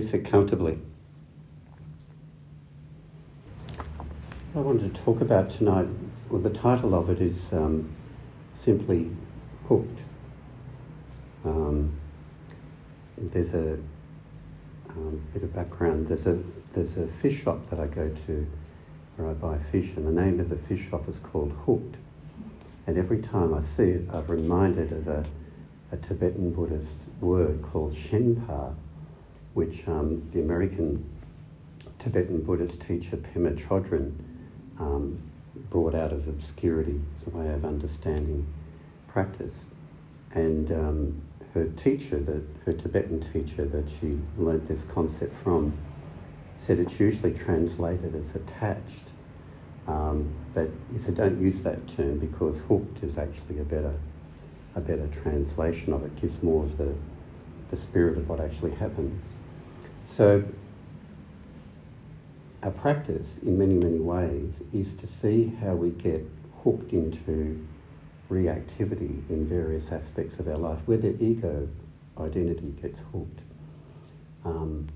Sit comfortably. What I wanted to talk about tonight, well, the title of it is um, simply Hooked. Um, there's a um, bit of background. There's a there's a fish shop that I go to where I buy fish, and the name of the fish shop is called Hooked. And every time I see it, I'm reminded of a, a Tibetan Buddhist word called Shenpa, which um, the American Tibetan Buddhist teacher Pema Chodron um, brought out of obscurity as a way of understanding practice. And um, her teacher, the, her Tibetan teacher that she learnt this concept from, said it's usually translated as attached. Um, but he said don't use that term because hooked is actually a better, a better translation of it, gives more of the, the spirit of what actually happens. So our practice in many, many ways is to see how we get hooked into reactivity in various aspects of our life, where the ego identity gets hooked. Um,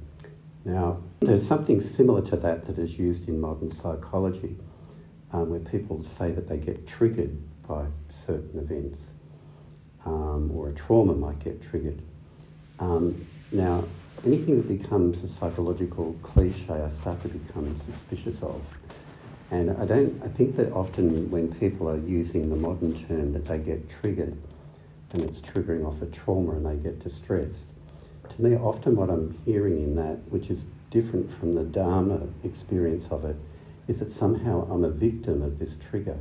now, there's something similar to that that is used in modern psychology, um, where people say that they get triggered by certain events, um, or a trauma might get triggered. Um, now, anything that becomes a psychological cliche, I start to become suspicious of. And I don't. I think that often when people are using the modern term, that they get triggered, and it's triggering off a trauma, and they get distressed. To me, often what I'm hearing in that, which is different from the Dharma experience of it, is that somehow I'm a victim of this trigger,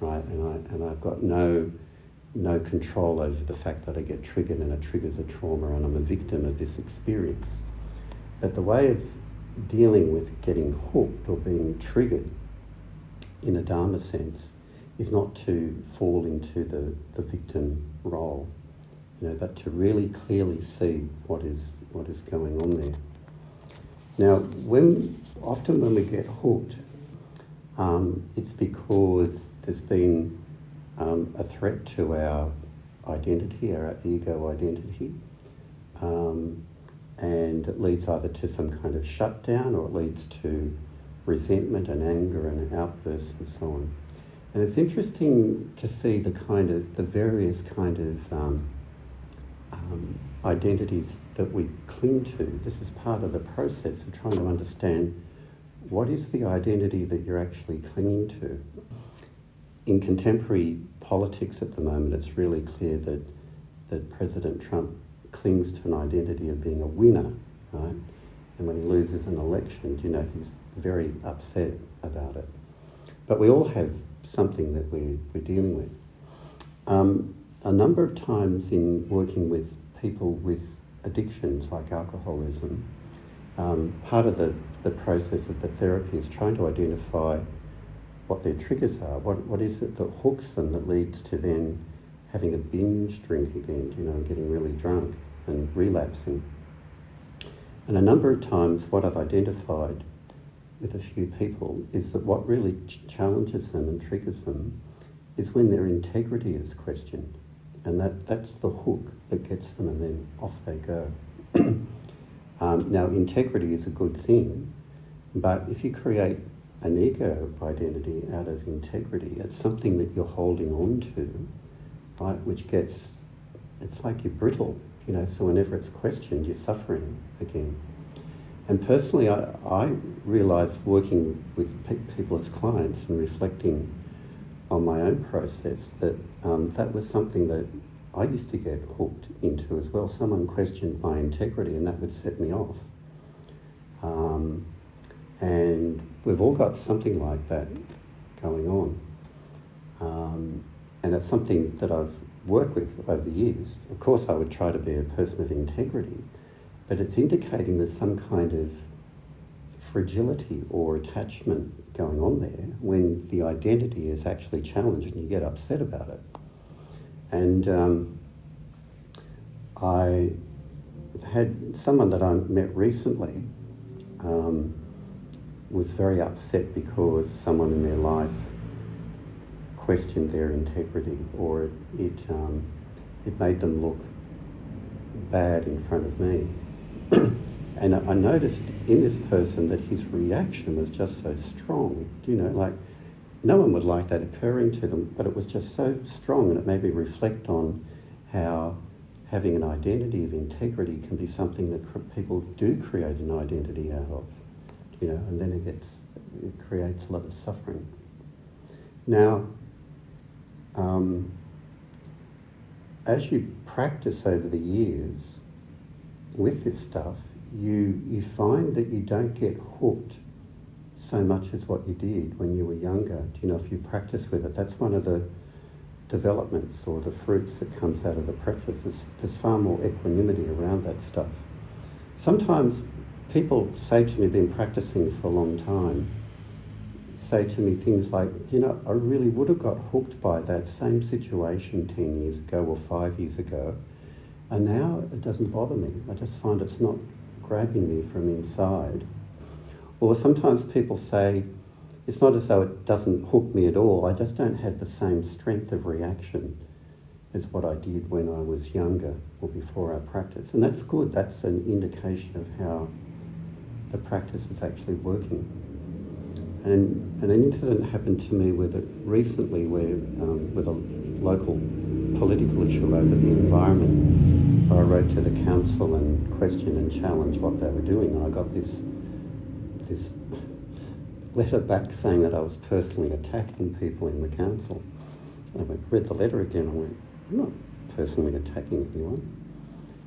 right? And I and I've got no no control over the fact that I get triggered and it triggers a trauma and I'm a victim of this experience. But the way of dealing with getting hooked or being triggered in a Dharma sense is not to fall into the, the victim role, you know, but to really clearly see what is what is going on there. Now, when often when we get hooked, um, it's because there's been um, a threat to our identity, our ego identity. Um, and it leads either to some kind of shutdown or it leads to resentment and anger and outbursts and so on. And it's interesting to see the kind of the various kind of um, um, identities that we cling to. This is part of the process of trying to understand what is the identity that you're actually clinging to. In contemporary politics at the moment, it's really clear that that President Trump clings to an identity of being a winner, right? And when he loses an election, you know, he's very upset about it. But we all have something that we, we're dealing with. Um, a number of times in working with people with addictions like alcoholism, um, part of the, the process of the therapy is trying to identify what their triggers are. What, what is it that hooks them that leads to then having a binge drink again, you know, getting really drunk and relapsing. And a number of times, what I've identified with a few people is that what really ch- challenges them and triggers them is when their integrity is questioned. And that, that's the hook that gets them, and then off they go. um, now, integrity is a good thing, but if you create an ego identity out of integrity, it's something that you're holding on to, right, which gets, it's like you're brittle you know, so whenever it's questioned, you're suffering again. And personally, I, I realised working with pe- people as clients and reflecting on my own process that um, that was something that I used to get hooked into as well. Someone questioned my integrity, and that would set me off. Um, and we've all got something like that going on. Um, and it's something that I've worked with over the years. Of course, I would try to be a person of integrity, but it's indicating there's some kind of fragility or attachment going on there when the identity is actually challenged and you get upset about it. And um, I had someone that I met recently um, was very upset because someone in their life questioned their integrity or it, it, um, it made them look bad in front of me. And I noticed in this person that his reaction was just so strong. Do you know, like no one would like that occurring to them, but it was just so strong and it made me reflect on how having an identity of integrity can be something that people do create an identity out of, you know, and then it gets, it creates a lot of suffering. Now, um, as you practice over the years with this stuff, you, you find that you don't get hooked so much as what you did when you were younger. Do you know, if you practice with it, that's one of the developments or the fruits that comes out of the practice. There's, there's far more equanimity around that stuff. Sometimes people say to me, been practicing for a long time, say to me things like, you know, I really would have got hooked by that same situation 10 years ago or five years ago, and now it doesn't bother me. I just find it's not grabbing me from inside. Or sometimes people say, it's not as though it doesn't hook me at all, I just don't have the same strength of reaction as what I did when I was younger or before I practiced. And that's good, that's an indication of how the practice is actually working. And, and an incident happened to me with it recently where, um, with a local political issue over the environment, where I wrote to the council and questioned and challenged what they were doing. And I got this, this letter back saying that I was personally attacking people in the council. And I read the letter again and went, I'm not personally attacking anyone.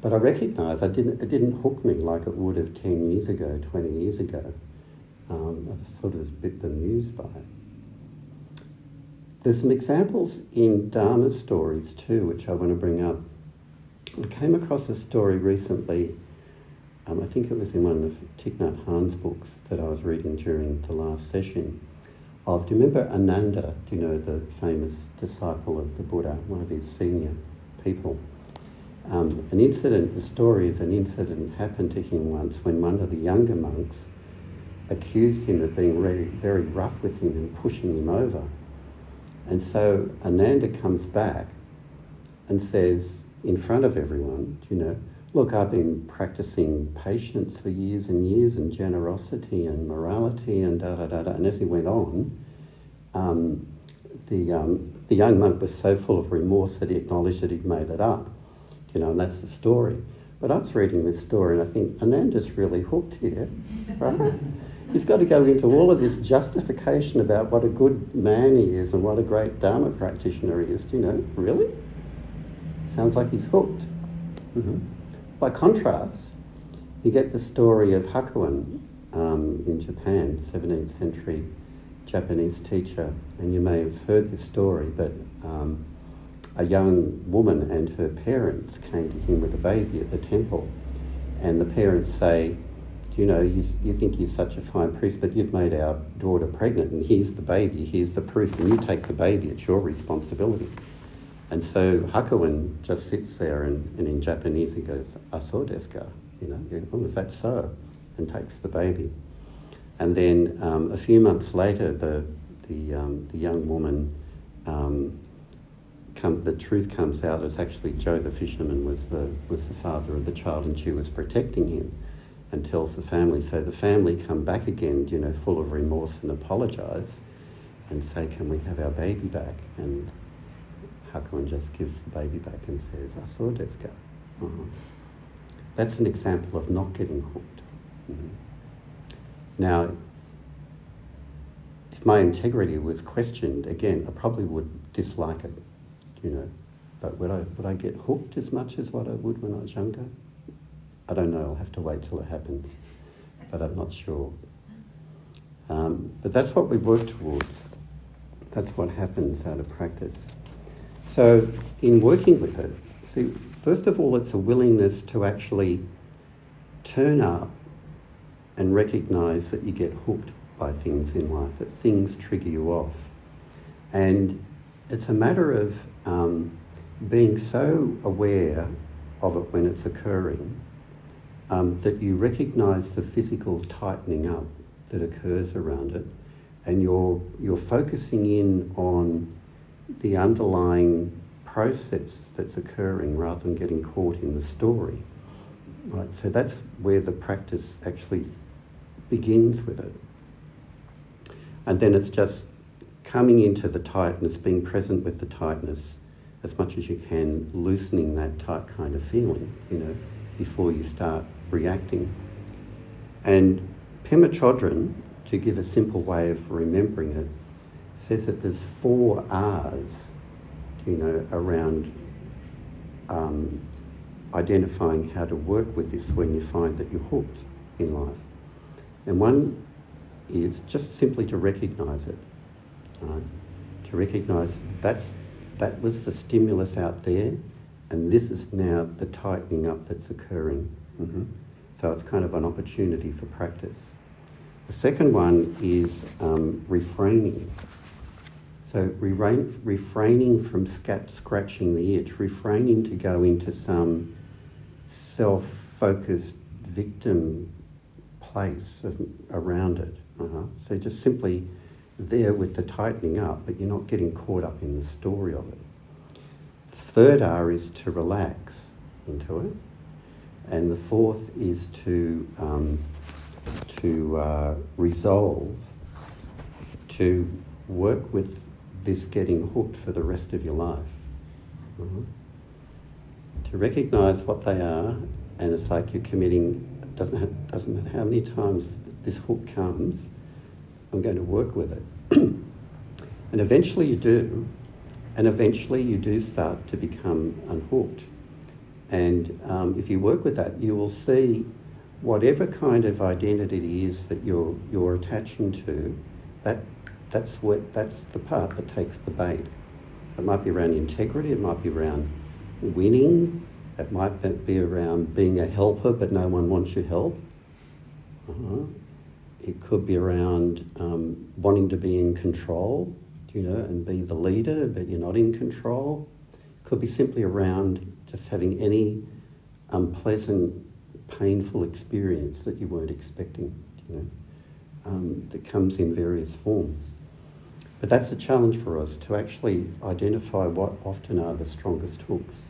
But I recognise I didn't, it didn't hook me like it would have 10 years ago, 20 years ago. Um, I was sort of a bit bemused by it. There's some examples in Dharma stories too, which I want to bring up. I came across a story recently, um, I think it was in one of Thich Nhat Hanh's books that I was reading during the last session, of, do you remember Ananda, do you know the famous disciple of the Buddha, one of his senior people? Um, an incident, the story is an incident happened to him once when one of the younger monks accused him of being very, very rough with him and pushing him over. And so Ananda comes back and says, in front of everyone, you know, look, I've been practicing patience for years and years and generosity and morality and da da da da. And as he went on, um, the, um, the young monk was so full of remorse that he acknowledged that he'd made it up, you know, and that's the story. But I was reading this story and I think Ananda's really hooked here, right? He's got to go into all of this justification about what a good man he is and what a great Dharma practitioner he is. Do you know? Really? Sounds like he's hooked. Mm-hmm. By contrast, you get the story of Hakuin um, in Japan, 17th century Japanese teacher, and you may have heard this story, but um, a young woman and her parents came to him with a baby at the temple, and the parents say, you know, you, you think you're such a fine priest, but you've made our daughter pregnant, and here's the baby, here's the proof, and you take the baby, it's your responsibility. And so Hakuin just sits there, and, and in Japanese he goes, Aso desu You know, oh, is that so? And takes the baby. And then um, a few months later, the, the, um, the young woman, um, come, the truth comes out, is actually Joe the fisherman was the, was the father of the child, and she was protecting him and tells the family. So the family come back again, you know, full of remorse and apologise and say, Can we have our baby back? And Hakuin just gives the baby back and says, I saw desu uh-huh. That's an example of not getting hooked. Mm-hmm. Now, if my integrity was questioned, again, I probably would dislike it, you know. But would I, would I get hooked as much as what I would when I was younger? I don't know, I'll have to wait till it happens, but I'm not sure. Um, but that's what we work towards. That's what happens out of practice. So, in working with it, see, first of all, it's a willingness to actually turn up and recognize that you get hooked by things in life, that things trigger you off. And it's a matter of um, being so aware of it when it's occurring um, that you recognize the physical tightening up that occurs around it, and you're, you're focusing in on the underlying process that's occurring rather than getting caught in the story. Right, so that's where the practice actually begins with it. And then it's just coming into the tightness, being present with the tightness as much as you can, loosening that tight kind of feeling, you know, before you start reacting. And Pema Chodron, to give a simple way of remembering it, says that there's four R's, you know, around um, identifying how to work with this when you find that you're hooked in life. And one is just simply to recognize it, to recognize that's, that was the stimulus out there, and this is now the tightening up that's occurring. Mm-hmm. So it's kind of an opportunity for practice. The second one is um, refraining. So refrain, refraining from scat, scratching the itch, refraining to go into some self-focused victim place of, around it. Uh-huh. So just simply there with the tightening up, but you're not getting caught up in the story of it. Third R is to relax into it, and the fourth is to um, to uh, resolve to work with this getting hooked for the rest of your life. Uh-huh to recognize what they are, and it's like you're committing, it doesn't, have, doesn't matter how many times this hook comes, I'm going to work with it. and eventually you do, and eventually you do start to become unhooked. And um, if you work with that, you will see whatever kind of identity it is that you're, you're attaching to, that, that's, what, that's the part that takes the bait. It might be around integrity, it might be around winning. It might be around being a helper, but no one wants your help. Uh-huh. It could be around um, wanting to be in control, you know, and be the leader, but you're not in control. It could be simply around just having any unpleasant, painful experience that you weren't expecting, you know, um, that comes in various forms. But that's a challenge for us to actually identify what often are the strongest hooks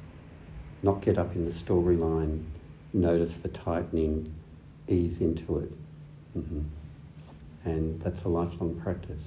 not get up in the storyline, notice the tightening, ease into it. Mm-hmm. And that's a lifelong practice.